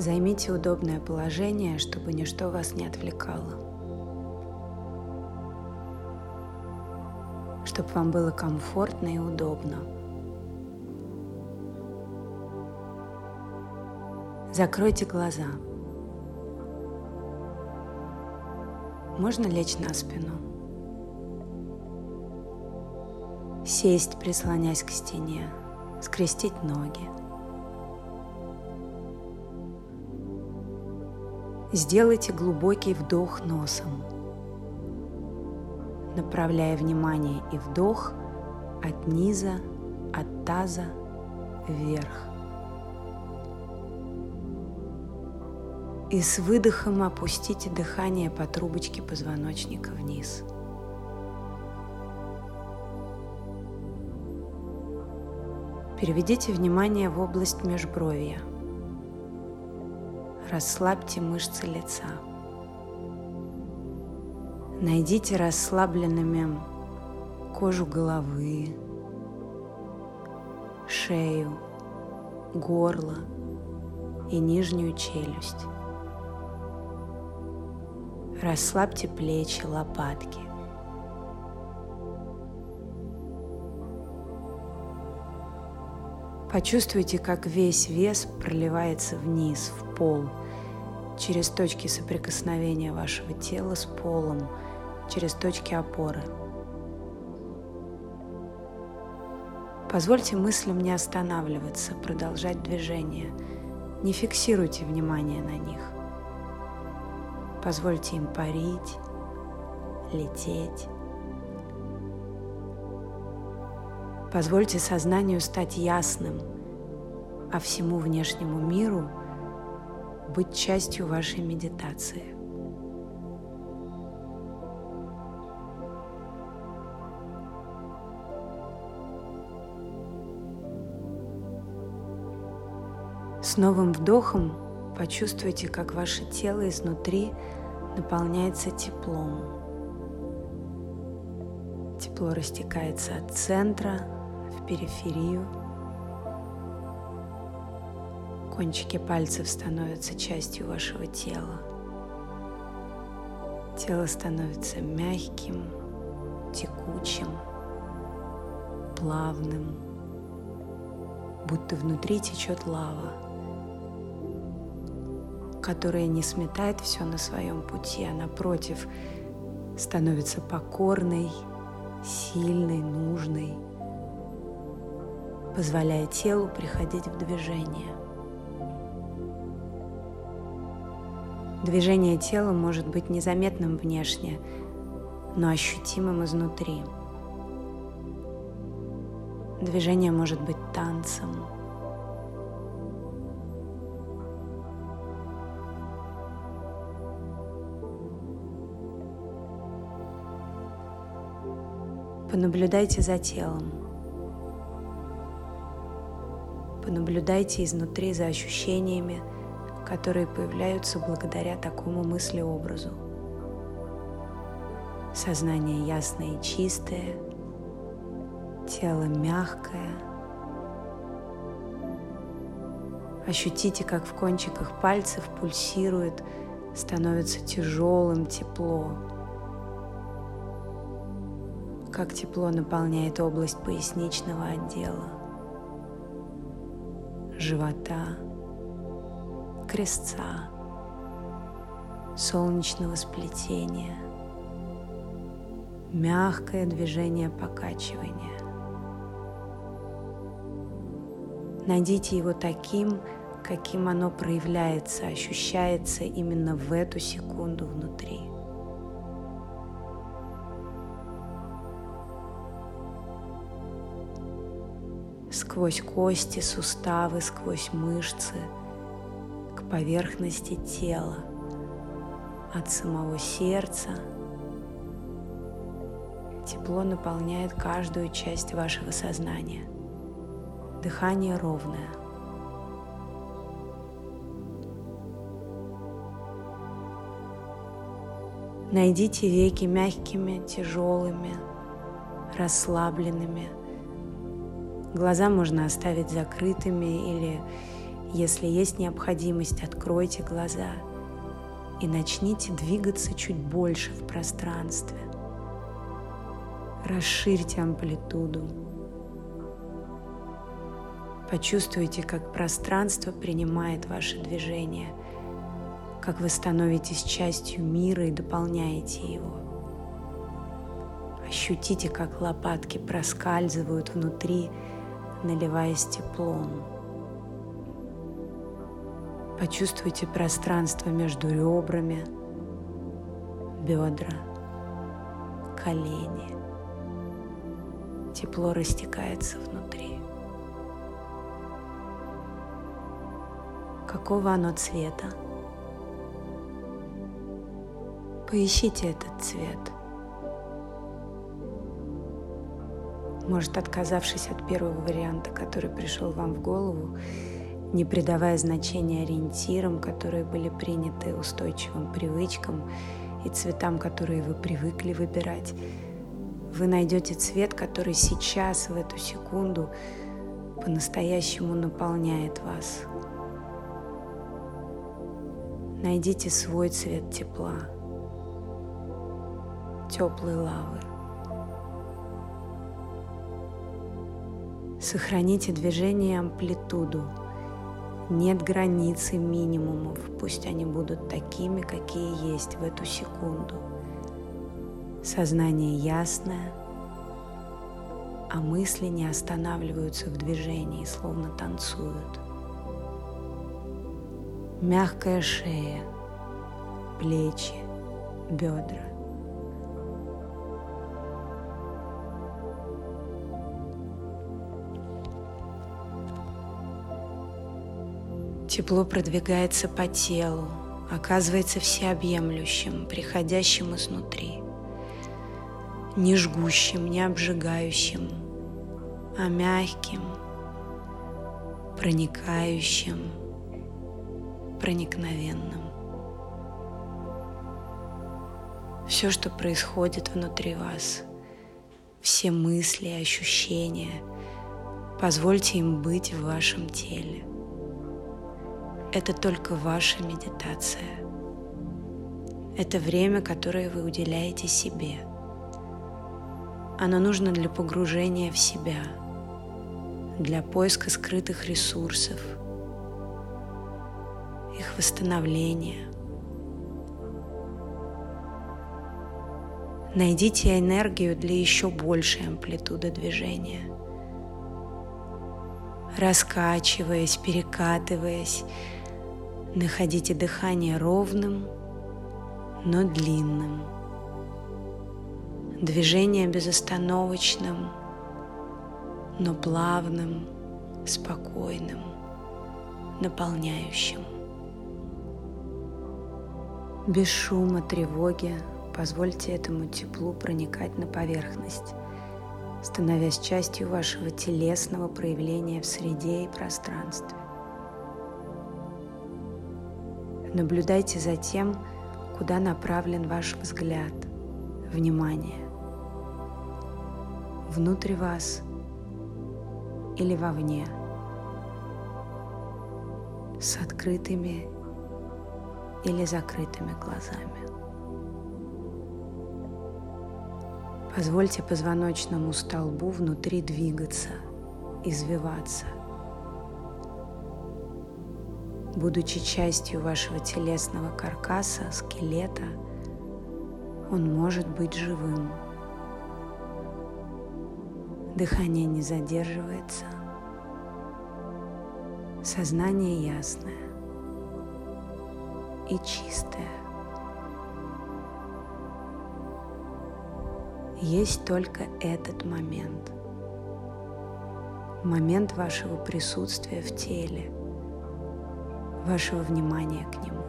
Займите удобное положение, чтобы ничто вас не отвлекало. Чтобы вам было комфортно и удобно. Закройте глаза. Можно лечь на спину. Сесть, прислонясь к стене. Скрестить ноги. Сделайте глубокий вдох носом, направляя внимание и вдох от низа, от таза вверх. И с выдохом опустите дыхание по трубочке позвоночника вниз. Переведите внимание в область межбровья – расслабьте мышцы лица. Найдите расслабленными кожу головы, шею, горло и нижнюю челюсть. Расслабьте плечи, лопатки. Почувствуйте, как весь вес проливается вниз, в пол, через точки соприкосновения вашего тела с полом, через точки опоры. Позвольте мыслям не останавливаться, продолжать движение. Не фиксируйте внимание на них. Позвольте им парить, лететь. Позвольте сознанию стать ясным, а всему внешнему миру быть частью вашей медитации. С новым вдохом почувствуйте, как ваше тело изнутри наполняется теплом. Тепло растекается от центра периферию. Кончики пальцев становятся частью вашего тела. Тело становится мягким, текучим, плавным, будто внутри течет лава, которая не сметает все на своем пути, а напротив становится покорной, сильной, нужной – позволяя телу приходить в движение. Движение тела может быть незаметным внешне, но ощутимым изнутри. Движение может быть танцем. Понаблюдайте за телом. Понаблюдайте изнутри за ощущениями, которые появляются благодаря такому мыслеобразу. Сознание ясное и чистое, тело мягкое. Ощутите, как в кончиках пальцев пульсирует, становится тяжелым тепло. Как тепло наполняет область поясничного отдела живота, крестца, солнечного сплетения, мягкое движение покачивания. Найдите его таким, каким оно проявляется, ощущается именно в эту секунду внутри. Сквозь кости, суставы, сквозь мышцы, к поверхности тела, от самого сердца. Тепло наполняет каждую часть вашего сознания. Дыхание ровное. Найдите веки мягкими, тяжелыми, расслабленными – Глаза можно оставить закрытыми или, Если есть необходимость, откройте глаза и начните двигаться чуть больше в пространстве. Расширьте амплитуду. Почувствуйте, как пространство принимает ваше движение, как вы становитесь частью мира и дополняете его. Ощутите, как лопатки проскальзывают внутри, наливаясь теплом. Почувствуйте пространство между ребрами, бедра, колени. Тепло растекается внутри. Какого оно цвета? Поищите этот цвет. Может, отказавшись от первого варианта, который пришел вам в голову, не придавая значения ориентирам, которые были приняты устойчивым привычкам и цветам, которые вы привыкли выбирать, вы найдете цвет, который сейчас, в эту секунду, по-настоящему наполняет вас. Найдите свой цвет тепла, теплой лавы. Сохраните движение амплитуду – нет границы минимумов, пусть они будут такими, какие есть в эту секунду. Сознание ясное, а мысли не останавливаются в движении, словно танцуют. Мягкая шея, плечи, бедра. Тепло продвигается по телу, оказывается всеобъемлющим, приходящим изнутри. Не жгущим, не обжигающим, а мягким, проникающим, проникновенным. Все, что происходит внутри вас, все мысли, ощущения, позвольте им быть в вашем теле это только ваша медитация. Это время, которое вы уделяете себе. Оно нужно для погружения в себя, для поиска скрытых ресурсов, их восстановления. Найдите энергию для еще большей амплитуды движения – раскачиваясь, перекатываясь, Находите дыхание ровным, но длинным. Движение безостановочным, но плавным, спокойным, наполняющим. Без шума, тревоги позвольте этому теплу проникать на поверхность, становясь частью вашего телесного проявления в среде и пространстве. Наблюдайте за тем, куда направлен ваш взгляд, внимание. Внутрь вас или вовне. С открытыми или закрытыми глазами. Позвольте позвоночному столбу внутри двигаться, извиваться – Будучи частью вашего телесного каркаса, скелета, он может быть живым. Дыхание не задерживается, сознание ясное и чистое. Есть только этот момент. Момент вашего присутствия в теле – вашего внимания к нему.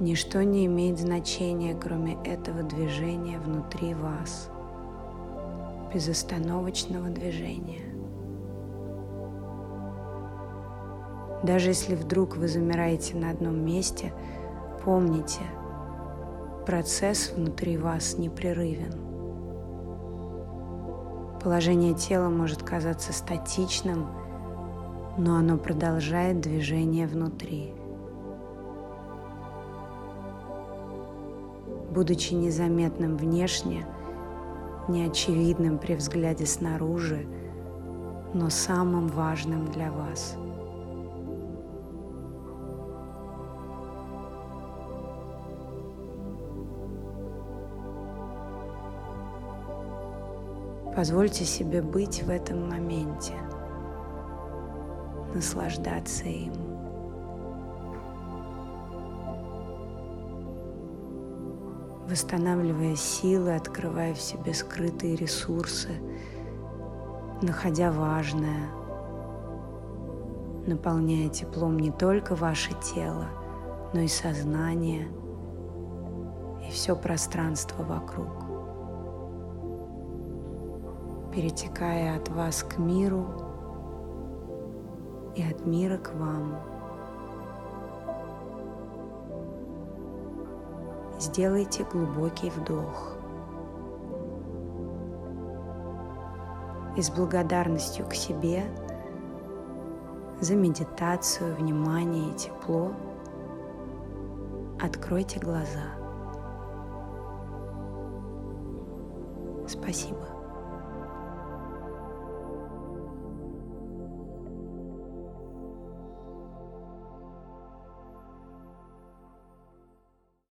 Ничто не имеет значения, кроме этого движения внутри вас, безостановочного движения. Даже если вдруг вы замираете на одном месте, помните, процесс внутри вас непрерывен. Положение тела может казаться статичным – но оно продолжает движение внутри. Будучи незаметным внешне, неочевидным при взгляде снаружи, но самым важным для вас. Позвольте себе быть в этом моменте, наслаждаться им. Восстанавливая силы, открывая в себе скрытые ресурсы, находя важное, наполняя теплом не только ваше тело, но и сознание и все пространство вокруг перетекая от вас к миру и от мира к вам. Сделайте глубокий вдох. И с благодарностью к себе за медитацию, внимание и тепло откройте глаза. Спасибо.